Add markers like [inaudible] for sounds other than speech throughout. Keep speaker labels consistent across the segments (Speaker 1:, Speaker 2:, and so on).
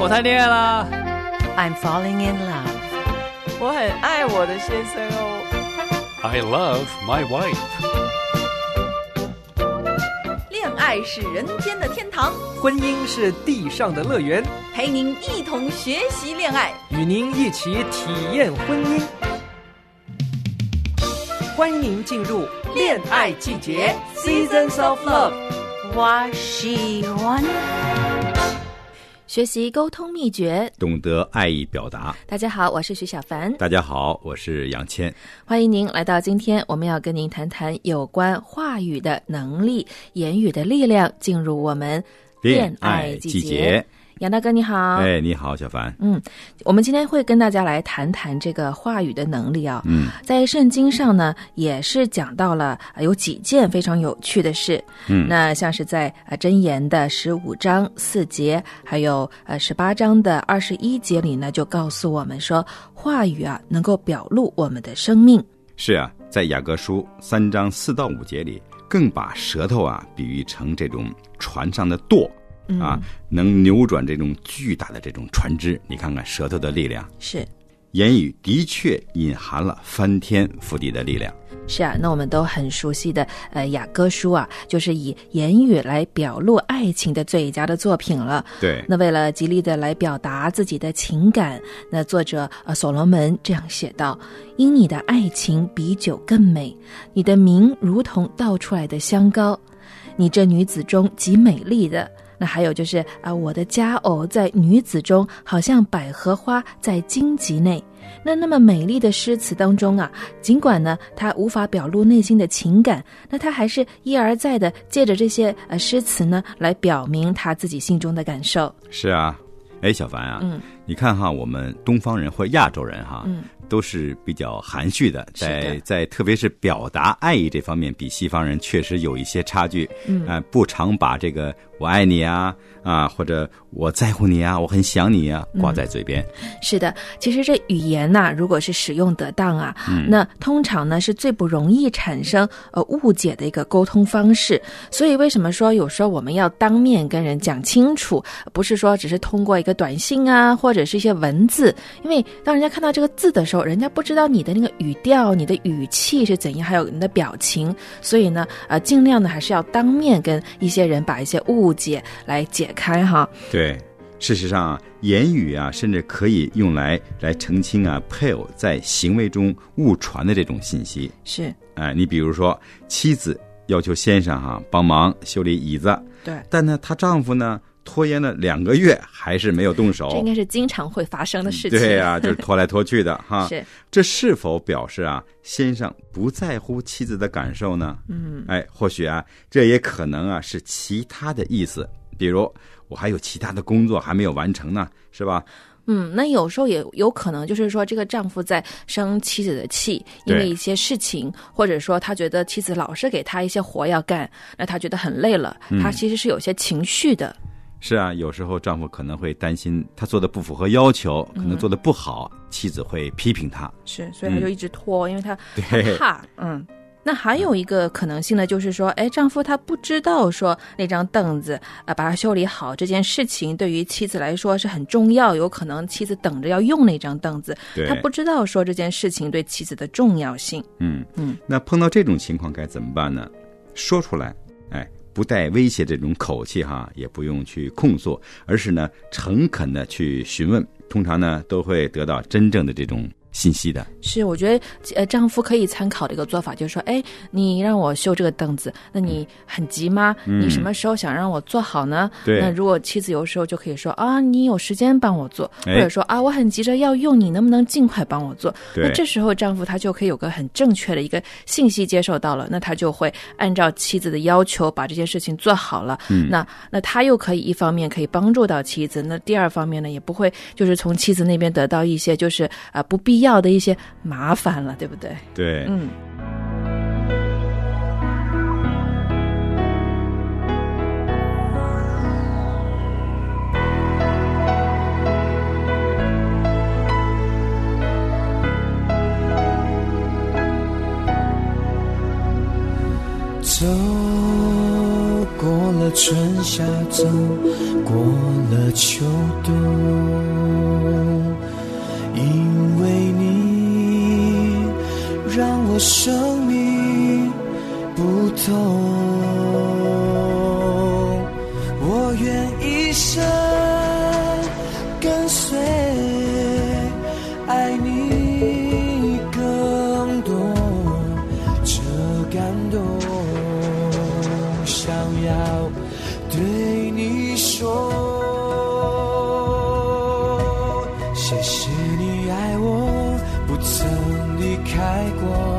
Speaker 1: 我谈恋爱啦。
Speaker 2: I'm falling in love。
Speaker 3: 我很爱我的先生哦。
Speaker 1: I love my wife。
Speaker 4: 恋爱是人间的天堂，
Speaker 5: 婚姻是地上的乐园，
Speaker 4: 陪您一同学习恋爱。
Speaker 5: 与您一起体验婚姻。欢迎您进入恋爱季节 （Seasons of Love）。
Speaker 2: 我喜欢。
Speaker 6: 学习沟通秘诀，
Speaker 7: 懂得爱意表达。
Speaker 6: 大家好，我是徐小凡，
Speaker 7: 大家好，我是杨谦。
Speaker 6: 欢迎您来到今天，我们要跟您谈谈有关话语的能力、言语的力量，进入我们
Speaker 7: 恋爱季节。
Speaker 6: 杨大哥你好，
Speaker 7: 哎，你好，小凡。
Speaker 6: 嗯，我们今天会跟大家来谈谈这个话语的能力啊。
Speaker 7: 嗯，
Speaker 6: 在圣经上呢，也是讲到了有几件非常有趣的事。
Speaker 7: 嗯，
Speaker 6: 那像是在啊箴言的十五章四节，还有呃十八章的二十一节里呢，就告诉我们说，话语啊能够表露我们的生命。
Speaker 7: 是啊，在雅各书三章四到五节里，更把舌头啊比喻成这种船上的舵。啊，能扭转这种巨大的这种船只，你看看舌头的力量。
Speaker 6: 是，
Speaker 7: 言语的确隐含了翻天覆地的力量。
Speaker 6: 是啊，那我们都很熟悉的呃雅歌书啊，就是以言语来表露爱情的最佳的作品了。
Speaker 7: 对。
Speaker 6: 那为了极力的来表达自己的情感，那作者呃所罗门这样写道：“因你的爱情比酒更美，你的名如同倒出来的香膏，你这女子中极美丽的。”那还有就是啊，我的佳偶在女子中，好像百合花在荆棘内。那那么美丽的诗词当中啊，尽管呢，他无法表露内心的情感，那他还是一而再的借着这些呃诗词呢，来表明他自己心中的感受。
Speaker 7: 是啊，哎，小凡啊，
Speaker 6: 嗯，
Speaker 7: 你看哈，我们东方人或亚洲人哈，
Speaker 6: 嗯，
Speaker 7: 都是比较含蓄的，在
Speaker 6: 的
Speaker 7: 在特别是表达爱意这方面，比西方人确实有一些差距。
Speaker 6: 嗯，
Speaker 7: 啊、不常把这个“我爱你”啊啊，或者“我在乎你”啊，“我很想你”啊挂在嘴边。
Speaker 6: 是的，其实这语言呐、如果是使用得当啊，
Speaker 7: 嗯
Speaker 6: 那通常呢是最不容易产生呃误解的一个沟通方式。所以为什么说有时候我们要当面跟人讲清楚，不是说只是通过一个短信啊，或者是一些文字？因为当人家看到这个字的时候，人家不知道你的那个语调、你的语气是怎样，还有你的表情，所以呢，呃，尽量呢还是要当面跟一些人把一些误解来解开哈。
Speaker 7: 对，事实上啊，言语啊，甚至可以用来来澄清啊配偶在行为中误传的这种信息。
Speaker 6: 是
Speaker 7: 哎、你比如说，妻子要求先生哈、帮忙修理椅子，
Speaker 6: 对。
Speaker 7: 但呢，她丈夫呢拖延了两个月，还是没有动手。
Speaker 6: 这应该是经常会发生的事情。
Speaker 7: 对呀、就是拖来拖去的 [laughs] 哈。
Speaker 6: 是，
Speaker 7: 这是否表示啊，先生不在乎妻子的感受呢？
Speaker 6: 嗯，
Speaker 7: 哎，或许啊，这也可能啊是其他的意思，比如我还有其他的工作还没有完成呢，是吧？
Speaker 6: 嗯，那有时候也有可能就是说，这个丈夫在生妻子的气，因为一些事情，或者说他觉得妻子老是给他一些活要干，那他觉得很累了，
Speaker 7: 嗯
Speaker 6: 他其实是有些情绪的。
Speaker 7: 是啊，有时候丈夫可能会担心他做的不符合要求，可能做的不好，妻子会批评他。
Speaker 6: 是，所以他就一直拖，因为他怕，嗯。那还有一个可能性呢，就是说，哎，丈夫他不知道说那张凳子啊、呃把它修理好这件事情对于妻子来说是很重要，有可能妻子等着要用那张凳子，
Speaker 7: 对
Speaker 6: 他不知道说这件事情对妻子的重要性。
Speaker 7: 嗯
Speaker 6: 嗯，
Speaker 7: 那碰到这种情况该怎么办呢？说出来，哎，不带威胁这种口气哈，也不用去控诉，而是呢诚恳的去询问，通常呢都会得到真正的这种信息的。
Speaker 6: 是，我觉得呃，丈夫可以参考的一个做法就是说，哎，你让我修这个凳子，那你很急吗？
Speaker 7: 嗯
Speaker 6: 你什么时候想让我做好呢？
Speaker 7: 对
Speaker 6: 那如果妻子有时候就可以说啊，你有时间帮我做，
Speaker 7: 哎
Speaker 6: 或者说啊，我很急着要用，你能不能尽快帮我做？
Speaker 7: 对
Speaker 6: 那这时候丈夫他就可以有个很正确的一个信息接受到了，那他就会按照妻子的要求把这件事情做好了。
Speaker 7: 嗯
Speaker 6: 那那他又可以一方面可以帮助到妻子，那第二方面呢，也不会就是从妻子那边得到一些就是啊、呃不必要的一些麻烦了，对不对？
Speaker 7: 对，
Speaker 6: 嗯。
Speaker 8: 走过了春夏走，过了秋冬，生命不同，我愿一生跟随，爱你更多，这感动想要对你说，谢谢你爱我，不曾离开过。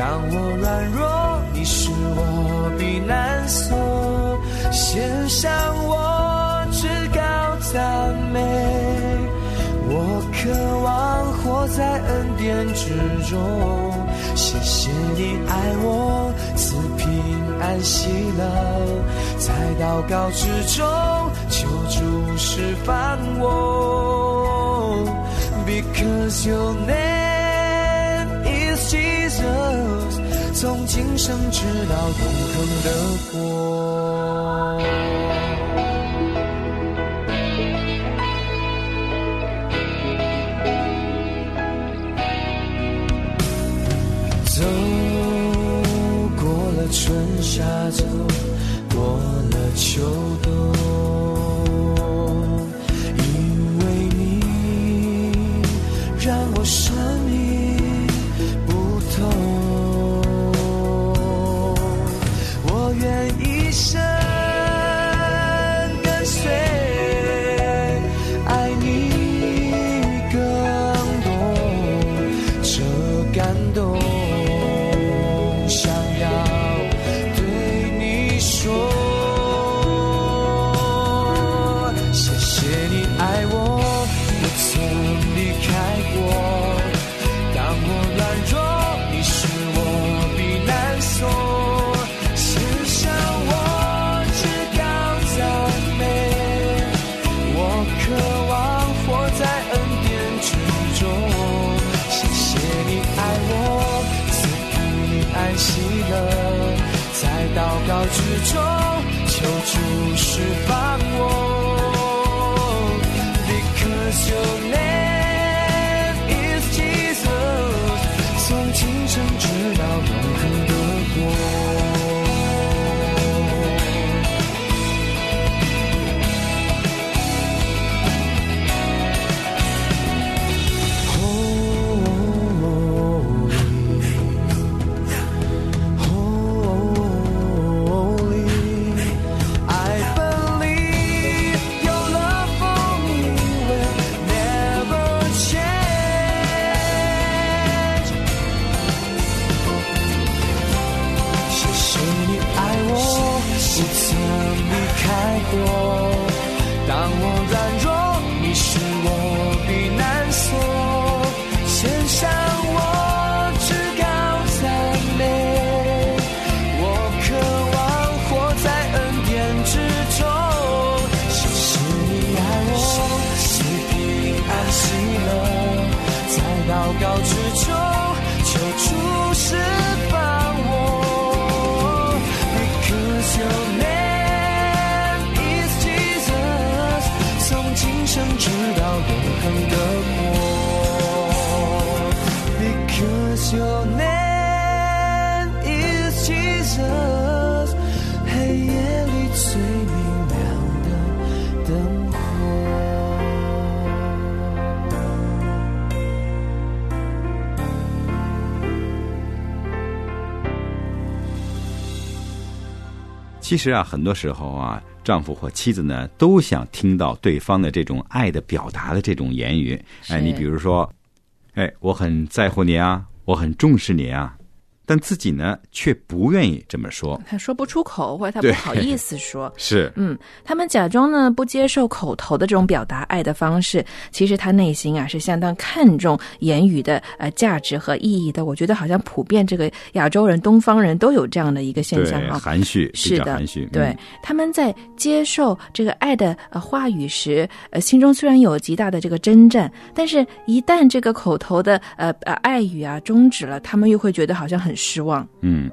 Speaker 8: 当我软弱，你是我避难所，献上我至高赞美。我渴望活在恩典之中，谢谢你爱我，赐平安喜乐，在祷告之中求主释放我，Because your name 从今生直到永恒的国。走过了春夏走过了秋冬，之中求主释放我。Because your 你的我 because your name is jesus 黑夜里最明亮的灯火
Speaker 7: 其实啊很多时候啊丈夫或妻子呢，都想听到对方的这种爱的表达的这种言语。哎，你比如说，哎，我很在乎你啊，我很重视你啊，但自己呢，却不愿意这么说。
Speaker 6: 他说不出口，或者他不好意思说。[laughs]
Speaker 7: 是，
Speaker 6: 嗯，他们假装呢不接受口头的这种表达爱的方式，其实他内心啊是相当看重言语的呃价值和意义的。我觉得好像普遍这个亚洲人、东方人都有这样的一个现象，啊。
Speaker 7: 含蓄，
Speaker 6: 是的
Speaker 7: 含蓄。
Speaker 6: 对
Speaker 7: 嗯，
Speaker 6: 他们在接受这个爱的呃话语时，呃，心中虽然有极大的这个征战，但是一旦这个口头的呃呃爱语啊终止了，他们又会觉得好像很失望。
Speaker 7: 嗯，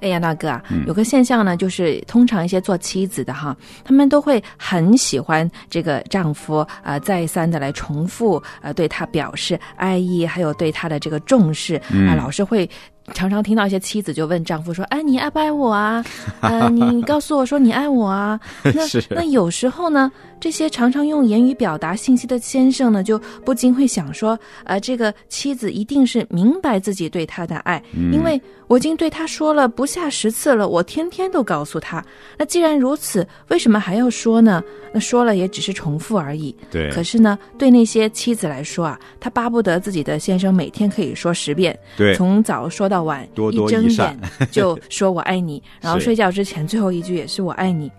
Speaker 6: 哎呀，大哥啊，有个现象呢，就是通常一些做妻子的哈，他们都会很喜欢这个丈夫呃再三的来重复呃对他表示爱意，还有对他的这个重视啊、老是会。常常听到一些妻子就问丈夫说：“哎，你爱不爱我啊？[laughs] 呃，你告诉我说你爱我啊？” [laughs] 那
Speaker 7: 是
Speaker 6: 那有时候呢，这些常常用言语表达信息的先生呢，就不禁会想说：“呃，这个妻子一定是明白自己对他的爱，因为我已经对他说了不下十次了，我天天都告诉他。那既然如此，为什么还要说呢？那说了也只是重复而已。
Speaker 7: 对
Speaker 6: 可是呢，对那些妻子来说啊，她巴不得自己的先生每天可以说十遍，
Speaker 7: 对
Speaker 6: 从早说到晚，
Speaker 7: 多多
Speaker 6: 一睁眼 [laughs] 就说我爱你，[laughs] 然后睡觉之前最后一句也是我爱你。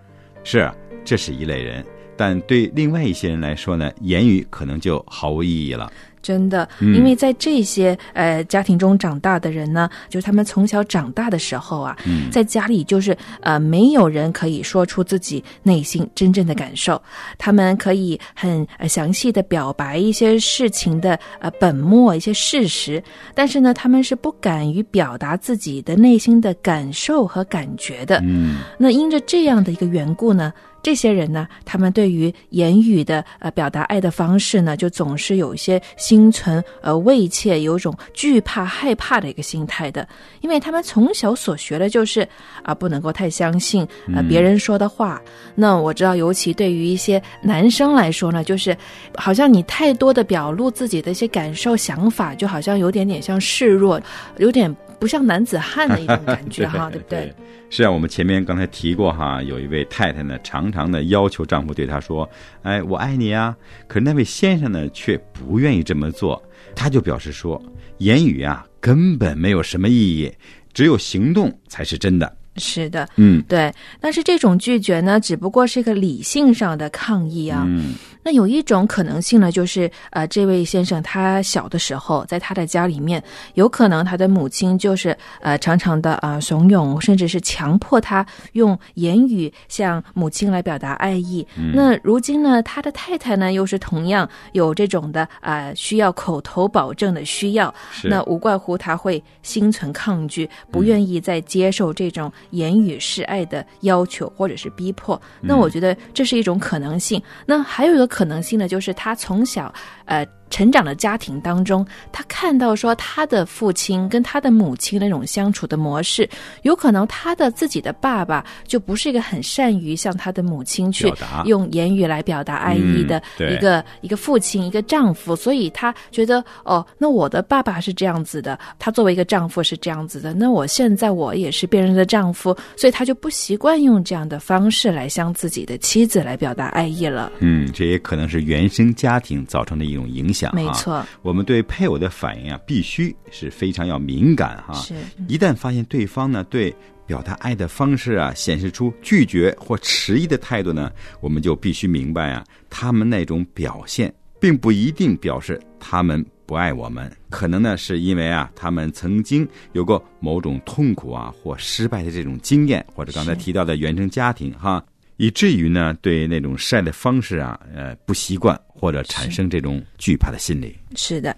Speaker 7: 是啊，这是一类人，但对另外一些人来说呢，言语可能就毫无意义了。
Speaker 6: 真的，
Speaker 7: 嗯。
Speaker 6: 因为在这些呃家庭中长大的人呢，就是他们从小长大的时候啊，
Speaker 7: 嗯。
Speaker 6: 在家里就是呃没有人可以说出自己内心真正的感受，他们可以很呃详细的表白一些事情的呃本末一些事实，但是呢，他们是不敢于表达自己的内心的感受和感觉的。
Speaker 7: 嗯，
Speaker 6: 那因着这样的一个缘故呢，这些人呢，他们对于言语的呃表达爱的方式呢，就总是有一些心存呃畏怯，有种惧怕、害怕的一个心态的，因为他们从小所学的就是啊、不能够太相信呃别人说的话。那我知道，尤其对于一些男生来说呢，就是好像你太多的表露自己的一些感受、想法，就好像有点点像示弱，有点不像男子汉的一种感觉哈，[laughs] 对不对？
Speaker 7: 是啊，我们前面刚才提过哈，有一位太太呢，常常的要求丈夫对她说：“哎，我爱你啊。”可是那位先生呢，却不愿意这么做。他就表示说，言语啊根本没有什么意义，只有行动才是真的。
Speaker 6: 是的，
Speaker 7: 嗯
Speaker 6: 对。但是这种拒绝呢，只不过是一个理性上的抗议啊。
Speaker 7: 嗯
Speaker 6: 那有一种可能性呢，就是呃，这位先生他小的时候，在他的家里面，有可能他的母亲就是呃，常常的啊、呃怂恿，甚至是强迫他用言语向母亲来表达爱意。那如今呢，他的太太呢，又是同样有这种的啊、呃需要口头保证的需要，那无怪乎他会心存抗拒，不愿意再接受这种言语示爱的要求或者是逼迫。那我觉得这是一种可能性。那还有一个可能性呢，就是他从小呃。成长的家庭当中，他看到说他的父亲跟他的母亲那种相处的模式，有可能他的自己的爸爸就不是一个很善于向他的母亲去用言语来表达爱意的一个、一个父亲，一个丈夫，所以他觉得哦，那我的爸爸是这样子的，他作为一个丈夫是这样子的，那我现在我也是别人的丈夫，所以他就不习惯用这样的方式来向自己的妻子来表达爱意了。
Speaker 7: 嗯，这也可能是原生家庭造成的一种影响、啊。
Speaker 6: 没错，
Speaker 7: 我们对配偶的反应啊，必须是非常要敏感哈、
Speaker 6: 是
Speaker 7: 一旦发现对方呢对表达爱的方式啊，显示出拒绝或迟疑的态度呢，我们就必须明白啊，他们那种表现并不一定表示他们不爱我们，可能呢是因为啊，他们曾经有过某种痛苦啊或失败的这种经验，或者刚才提到的原生家庭哈。以至于呢，对那种晒的方式啊，呃，不习惯或者产生这种惧怕的心理。
Speaker 6: 是的，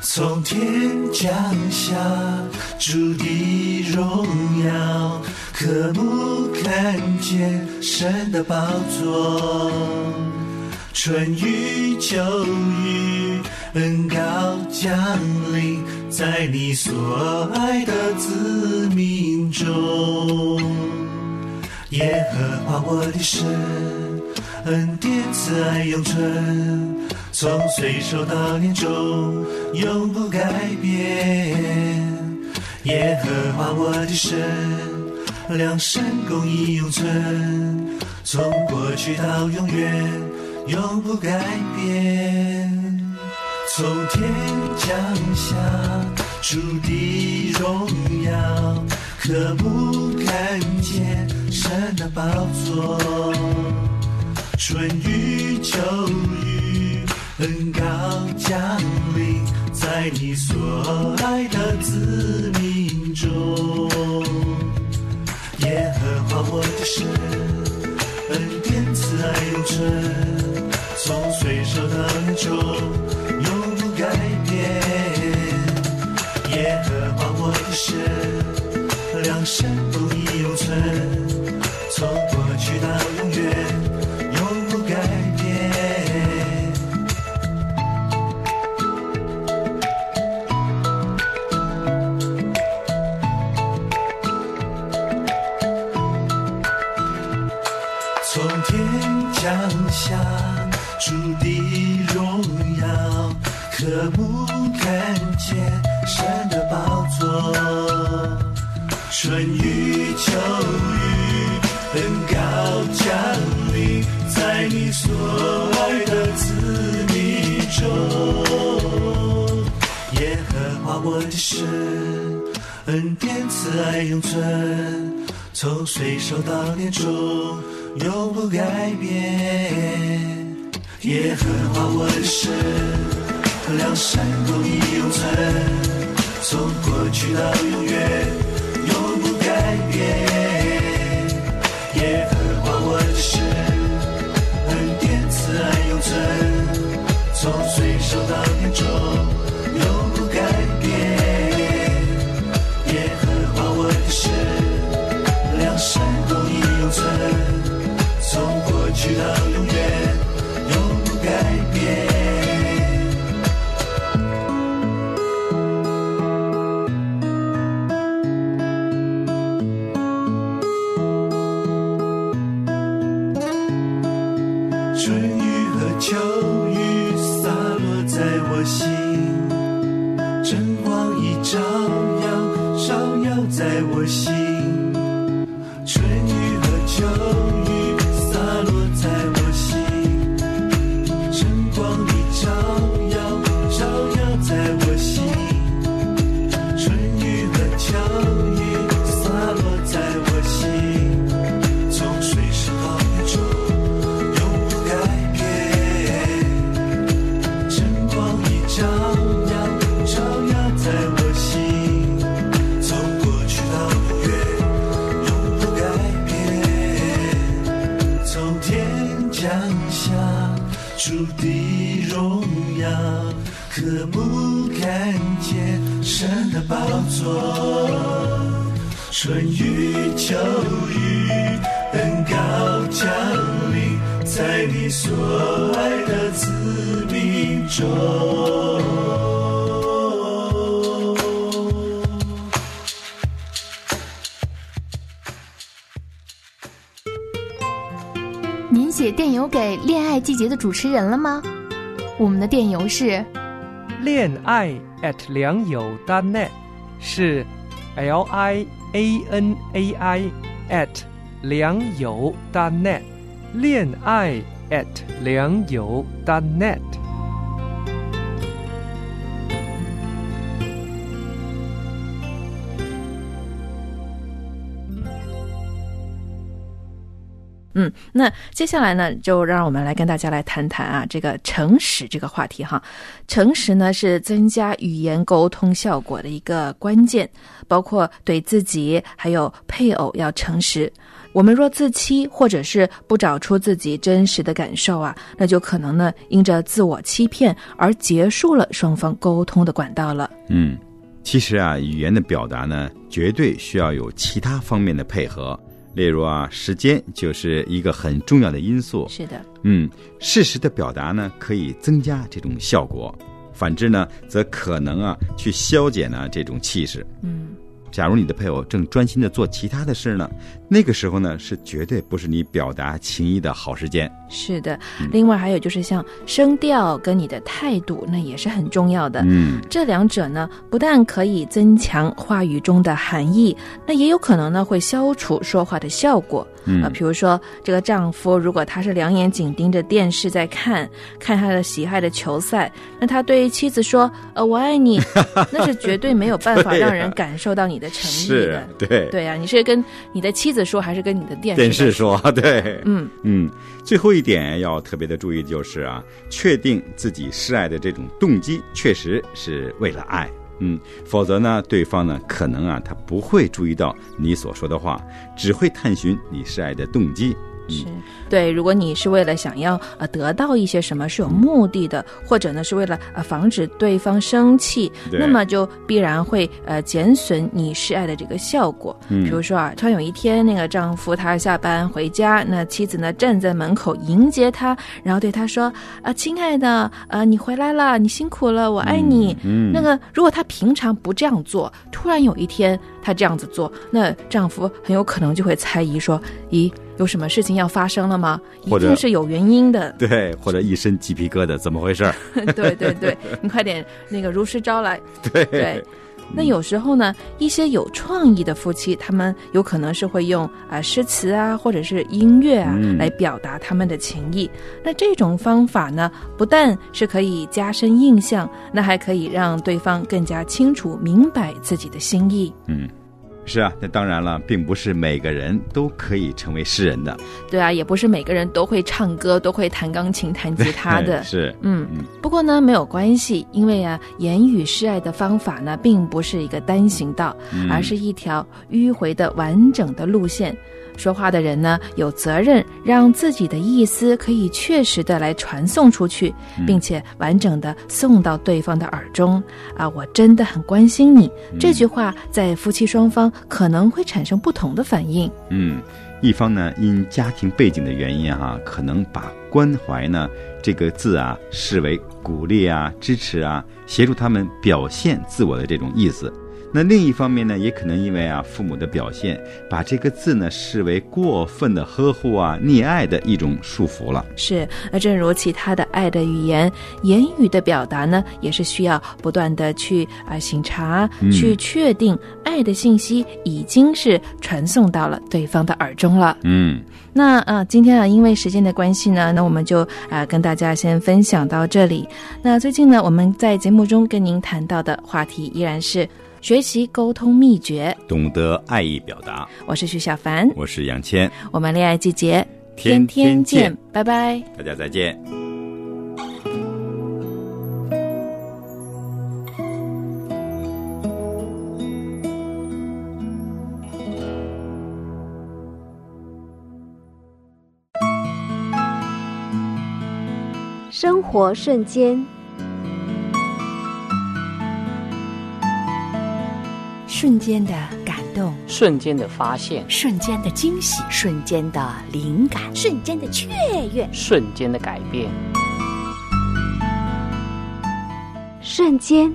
Speaker 9: 从天降下主的荣耀，可不看见神的宝座。春雨秋雨，恩高降临在你所爱的子民中。耶和华我的神，恩典慈爱永存，从岁首到年终，永不改变。耶和华我的神，良善公义永存，从过去到永远，永不改变。从天降下主的荣耀，可不看见神的宝座。春雨秋雨，恩高降临在你所爱的子民中。耶和华我的神，恩典慈爱永，存，从岁首到年终，永不改变。耶和华我的神，良善不移永存，你所爱的子民中。耶和华我的神，恩典慈爱永存，从岁首到年终，永不改变。耶和华我的神，良善公义永存，从过去到永远，永不改变。耶和从岁数到年终，永不改变。荣耀，可目看见神的宝座。春雨秋雨，恩高降临在你所爱的子民中。
Speaker 10: 您写电邮给《恋爱季节》的主持人了吗？我们的电邮是
Speaker 5: 恋爱 at 良友 .net 是 L I A N A I at 良友 .net 恋爱 at 良友 .net。
Speaker 6: 嗯，那接下来呢，就让我们来跟大家来谈谈啊，这个诚实这个话题哈。诚实呢是增加语言沟通效果的一个关键，包括对自己还有配偶要诚实。我们若自欺，或者是不找出自己真实的感受啊，那就可能呢因着自我欺骗而结束了双方沟通的管道了。
Speaker 7: 嗯，其实啊，语言的表达呢，绝对需要有其他方面的配合。例如啊，时间就是一个很重要的因素。
Speaker 6: 是的，
Speaker 7: 嗯，适时的表达呢，可以增加这种效果；反之呢，则可能啊，去消减呢这种气势。
Speaker 6: 嗯。
Speaker 7: 假如你的配偶正专心的做其他的事呢，那个时候呢，是绝对不是你表达情意的好时间。
Speaker 6: 是的，另外还有就是像声调跟你的态度，那也是很重要的。
Speaker 7: 嗯，
Speaker 6: 这两者呢，不但可以增强话语中的含义，那也有可能呢会消除说话的效果。
Speaker 7: 嗯。
Speaker 6: 啊，比如说这个丈夫，如果他是两眼紧盯着电视在看，看他的喜爱的球赛，那他对妻子说：“呃，我爱你”，[laughs] 那是绝对没有办法 [laughs] 让人感受到你的诚意的。
Speaker 7: 对。
Speaker 6: 对呀、你是跟你的妻子说，还是跟你的电视
Speaker 7: 电视说对，
Speaker 6: 嗯。
Speaker 7: 嗯，最后一点要特别的注意就是啊，确定自己示爱的这种动机确实是为了爱。嗯，否则呢，对方呢可能啊他不会注意到你所说的话，只会探寻你示爱的动机，
Speaker 6: 是对，如果你是为了想要呃得到一些什么是有目的的，或者呢是为了呃防止对方生气，那么就必然会呃减损你示爱的这个效果。
Speaker 7: 嗯
Speaker 6: 比如说啊，突然有一天那个丈夫他下班回家，那妻子呢站在门口迎接他，然后对他说：“啊、亲爱的，呃，你回来了，你辛苦了，我爱你。
Speaker 7: 嗯，
Speaker 6: 那个，如果他平常不这样做，突然有一天他这样子做，那丈夫很有可能就会猜疑说：“咦，有什么事情要发生了吗？一定是有原因的。[laughs]
Speaker 7: 对，或者一身鸡皮疙瘩，怎么回事？[laughs]
Speaker 6: 对对对，你快点那个如实招来。[laughs]
Speaker 7: 对
Speaker 6: 对，那有时候呢，一些有创意的夫妻，他们有可能是会用啊、诗词啊，或者是音乐啊、
Speaker 7: 嗯
Speaker 6: 来表达他们的情意。那这种方法呢，不但是可以加深印象，那还可以让对方更加清楚明白自己的心意。
Speaker 7: 嗯，是啊，那当然了，并不是每个人都可以成为诗人的，
Speaker 6: 对啊，也不是每个人都会唱歌，都会弹钢琴、弹吉他的。[laughs]
Speaker 7: 是，
Speaker 6: 嗯
Speaker 7: 嗯，
Speaker 6: 不过呢，没有关系，因为啊，言语示爱的方法呢，并不是一个单行道，
Speaker 7: 嗯
Speaker 6: 而是一条迂回的完整的路线。说话的人呢，有责任让自己的意思可以确实的来传送出去，
Speaker 7: 嗯
Speaker 6: 并且完整的送到对方的耳中。啊，我真的很关心你。
Speaker 7: 嗯
Speaker 6: 这句话在夫妻双方可能会产生不同的反应。
Speaker 7: 嗯，一方呢，因家庭背景的原因哈、可能把关怀呢这个字啊视为鼓励啊、支持啊、协助他们表现自我的这种意思。那另一方面呢，也可能因为啊父母的表现，把这个字呢视为过分的呵护啊、溺爱的一种束缚了。
Speaker 6: 是，那正如其他的爱的语言，言语的表达呢，也是需要不断的去啊、醒察，
Speaker 7: 嗯
Speaker 6: 去确定爱的信息已经是传送到了对方的耳中了。
Speaker 7: 嗯，
Speaker 6: 那啊、今天啊，因为时间的关系呢，那我们就啊、跟大家先分享到这里。那最近呢，我们在节目中跟您谈到的话题依然是学习沟通秘诀。
Speaker 7: 懂得爱意表达。
Speaker 6: 我是徐小凡，
Speaker 7: 我是杨谦，
Speaker 6: 我们恋爱季节
Speaker 7: 天天见
Speaker 6: 见，拜拜。
Speaker 7: 大家再见。
Speaker 11: 生活瞬间，
Speaker 2: 瞬间的感动，
Speaker 1: 瞬间的发现，
Speaker 2: 瞬间的惊喜，瞬间的灵感，
Speaker 4: 瞬间的雀跃，
Speaker 1: 瞬间的改变。
Speaker 11: 瞬间，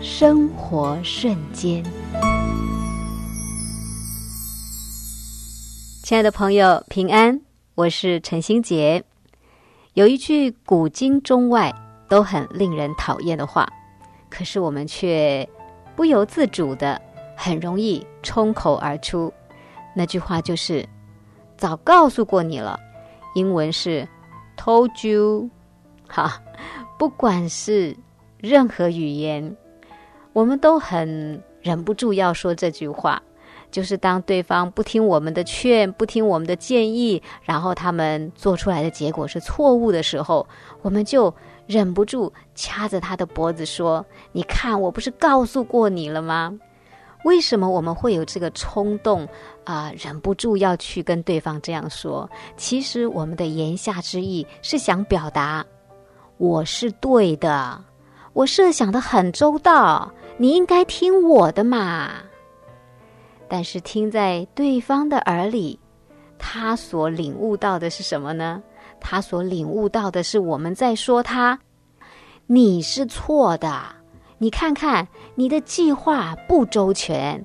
Speaker 11: 生活瞬间。亲爱的朋友，平安，我是陈心杰。有一句古今中外都很令人讨厌的话，可是我们却不由自主的很容易冲口而出。那句话就是“早告诉过你了”，英文是 “told you”。哈，不管是任何语言，我们都很忍不住要说这句话。就是当对方不听我们的劝，不听我们的建议，然后他们做出来的结果是错误的时候，我们就忍不住掐着他的脖子说：“你看，我不是告诉过你了吗？”为什么我们会有这个冲动啊、忍不住要去跟对方这样说？其实我们的言下之意是想表达我是对的，我设想的很周到，你应该听我的嘛。但是听在对方的耳里，他所领悟到的是什么呢？他所领悟到的是我们在说他，你是错的。你看看你的计划不周全，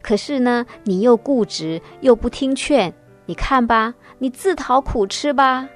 Speaker 11: 可是呢，你又固执又不听劝，你看吧，你自讨苦吃吧。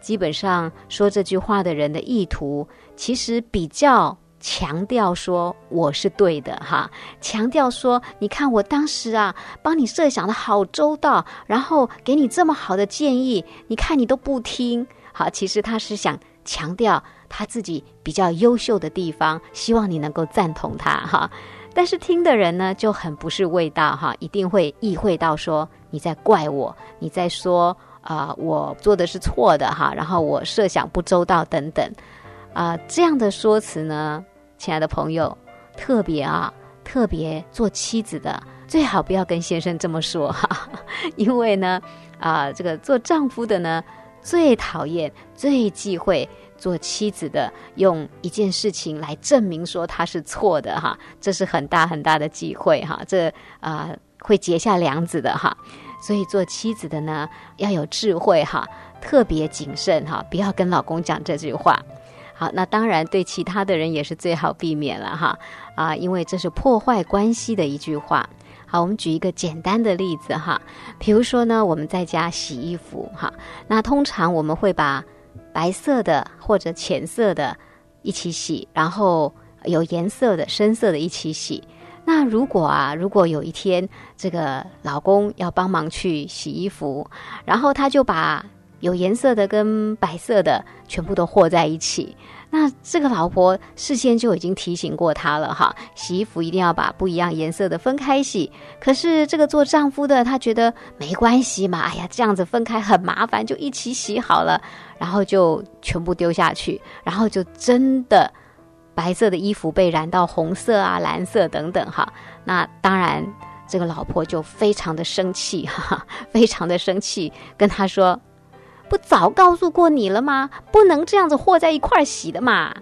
Speaker 11: 基本上说这句话的人的意图，其实比较强调说我是对的哈，强调说你看我当时啊，帮你设想的好周到，然后给你这么好的建议，你看你都不听。好，其实他是想强调他自己比较优秀的地方，希望你能够赞同他哈。但是听的人呢就很不是味道哈，一定会意会到说你在怪我，你在说啊、我做的是错的哈，然后我设想不周到等等啊、这样的说辞呢，亲爱的朋友，特别啊，特别做妻子的最好不要跟先生这么说哈，[laughs] 因为呢，啊，这个做丈夫的呢，最讨厌、最忌讳做妻子的用一件事情来证明说他是错的哈，这是很大很大的忌讳哈，这啊会结下梁子的哈。所以做妻子的呢，要有智慧哈，特别谨慎哈，不要跟老公讲这句话。好，那当然对其他的人也是最好避免了哈啊，因为这是破坏关系的一句话。好，我们举一个简单的例子哈，比如说呢，我们在家洗衣服哈，那通常我们会把白色的或者浅色的一起洗，然后有颜色的深色的一起洗。那如果啊，如果有一天这个老公要帮忙去洗衣服，然后他就把有颜色的跟白色的全部都和在一起。那这个老婆事先就已经提醒过他了哈，洗衣服一定要把不一样颜色的分开洗。可是这个做丈夫的他觉得没关系嘛，哎呀，这样子分开很麻烦，就一起洗好了，然后就全部丢下去，然后就真的白色的衣服被染到红色啊、蓝色等等哈。那当然，这个老婆就非常的生气哈，非常的生气，跟他说。不早告诉过你了吗？不能这样子和在一块儿洗的嘛。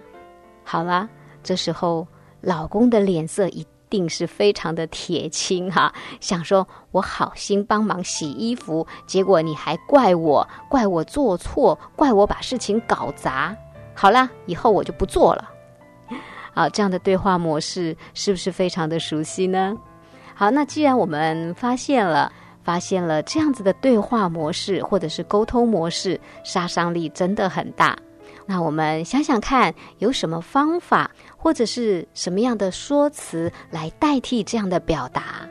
Speaker 11: 好了，这时候老公的脸色一定是非常的铁青哈，想说我好心帮忙洗衣服，结果你还怪我，怪我做错，怪我把事情搞砸。好了，以后我就不做了。好，这样的对话模式是不是非常的熟悉呢？好，那既然我们发现了。发现了这样子的对话模式或者是沟通模式，杀伤力真的很大。那我们想想看，有什么方法或者是什么样的说辞来代替这样的表达？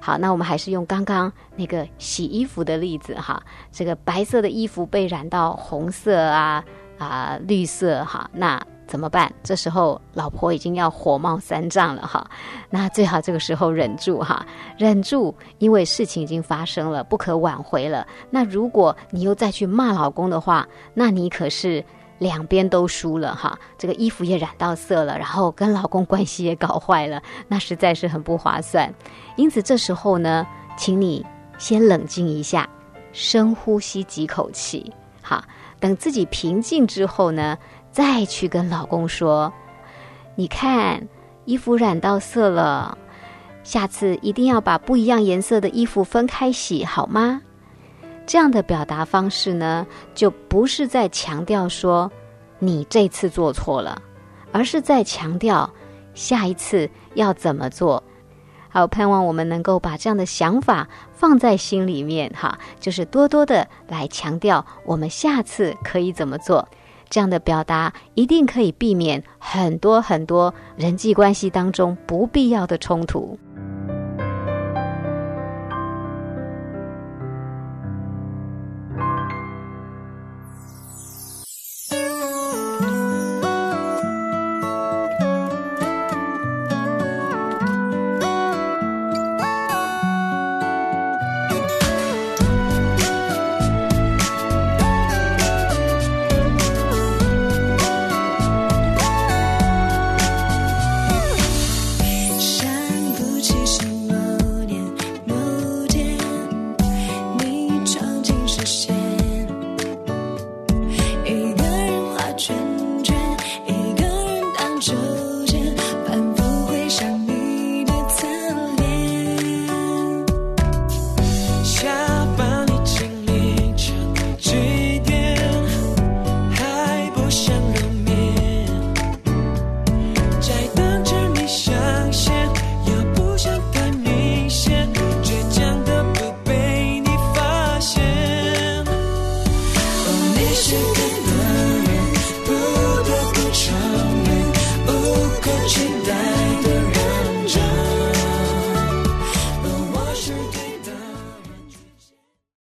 Speaker 11: 好，那我们还是用刚刚那个洗衣服的例子哈，这个白色的衣服被染到红色啊啊绿色哈，那。怎么办？这时候老婆已经要火冒三丈了哈，那最好这个时候忍住哈，忍住，因为事情已经发生了，不可挽回了。那如果你又再去骂老公的话，那你可是两边都输了哈。这个衣服也染到色了，然后跟老公关系也搞坏了，那实在是很不划算。因此这时候呢，请你先冷静一下，深呼吸几口气，哈，等自己平静之后呢。再去跟老公说，你看衣服染到色了，下次一定要把不一样颜色的衣服分开洗，好吗？这样的表达方式呢，就不是在强调说你这次做错了，而是在强调下一次要怎么做。好，盼望我们能够把这样的想法放在心里面，哈，就是多多的来强调我们下次可以怎么做。这样的表达一定可以避免很多很多人际关系当中不必要的冲突。